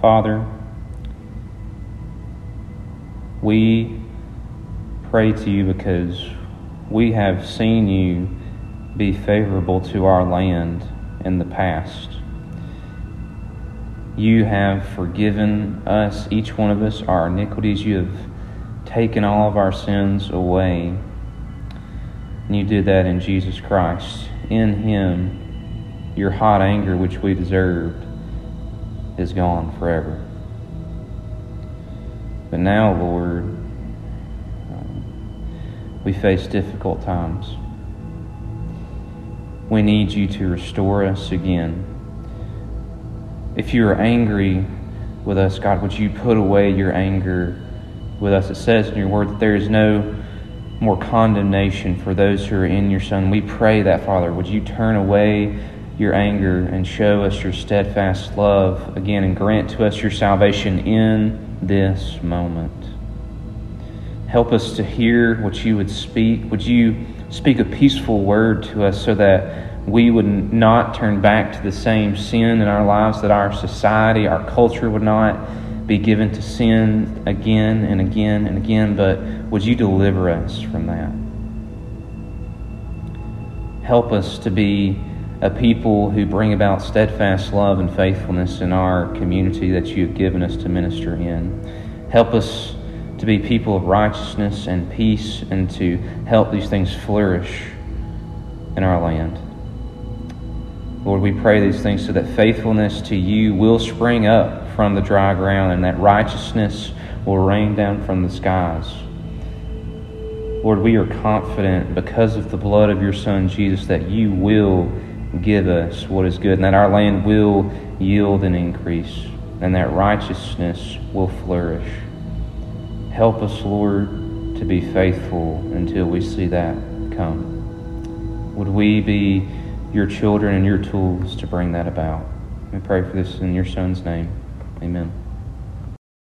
Father, we pray to you because we have seen you be favorable to our land in the past. You have forgiven us, each one of us, our iniquities. You have taken all of our sins away. And you did that in Jesus Christ. In Him, your hot anger, which we deserved, is gone forever. But now, Lord, um, we face difficult times. We need you to restore us again. If you are angry with us, God, would you put away your anger with us? It says in your word that there is no more condemnation for those who are in your Son. We pray that, Father, would you turn away your anger and show us your steadfast love again and grant to us your salvation in this moment. Help us to hear what you would speak. Would you speak a peaceful word to us so that we would not turn back to the same sin in our lives, that our society, our culture would not be given to sin again and again and again, but would you deliver us from that? Help us to be a people who bring about steadfast love and faithfulness in our community that you have given us to minister in. Help us to be people of righteousness and peace and to help these things flourish in our land. Lord, we pray these things so that faithfulness to you will spring up from the dry ground and that righteousness will rain down from the skies. Lord, we are confident because of the blood of your Son, Jesus, that you will give us what is good and that our land will yield an increase and that righteousness will flourish. Help us, Lord, to be faithful until we see that come. Would we be your children and your tools to bring that about? We pray for this in your Son's name. Amen.